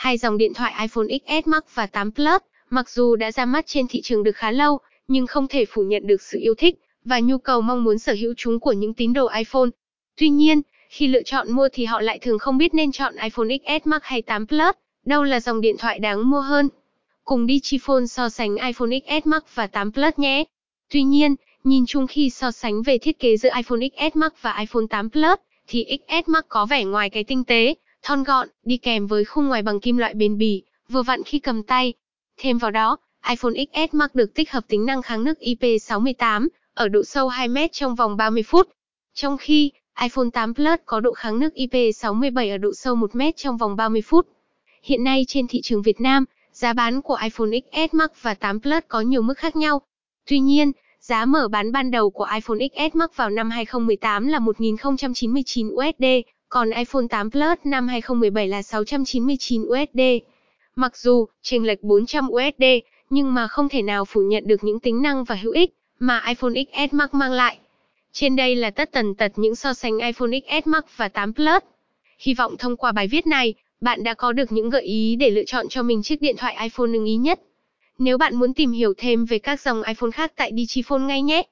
Hai dòng điện thoại iPhone XS Max và 8 Plus, mặc dù đã ra mắt trên thị trường được khá lâu, nhưng không thể phủ nhận được sự yêu thích và nhu cầu mong muốn sở hữu chúng của những tín đồ iPhone. Tuy nhiên, khi lựa chọn mua thì họ lại thường không biết nên chọn iPhone XS Max hay 8 Plus, đâu là dòng điện thoại đáng mua hơn. Cùng Digiphone so sánh iPhone XS Max và 8 Plus nhé. Tuy nhiên, nhìn chung khi so sánh về thiết kế giữa iPhone XS Max và iPhone 8 Plus, thì XS Max có vẻ ngoài cái tinh tế, thon gọn, đi kèm với khung ngoài bằng kim loại bền bỉ, vừa vặn khi cầm tay. Thêm vào đó, iPhone XS Max được tích hợp tính năng kháng nước IP68 ở độ sâu 2 mét trong vòng 30 phút. Trong khi, iPhone 8 Plus có độ kháng nước IP67 ở độ sâu 1 mét trong vòng 30 phút. Hiện nay trên thị trường Việt Nam, giá bán của iPhone XS Max và 8 Plus có nhiều mức khác nhau. Tuy nhiên, giá mở bán ban đầu của iPhone XS Max vào năm 2018 là 1.099 USD, còn iPhone 8 Plus năm 2017 là 699 USD. Mặc dù chênh lệch 400 USD, nhưng mà không thể nào phủ nhận được những tính năng và hữu ích mà iPhone XS Max mang lại. Trên đây là tất tần tật những so sánh iPhone XS Max và 8 Plus. Hy vọng thông qua bài viết này, bạn đã có được những gợi ý để lựa chọn cho mình chiếc điện thoại iPhone ưng ý nhất. Nếu bạn muốn tìm hiểu thêm về các dòng iPhone khác tại Digiphone ngay nhé.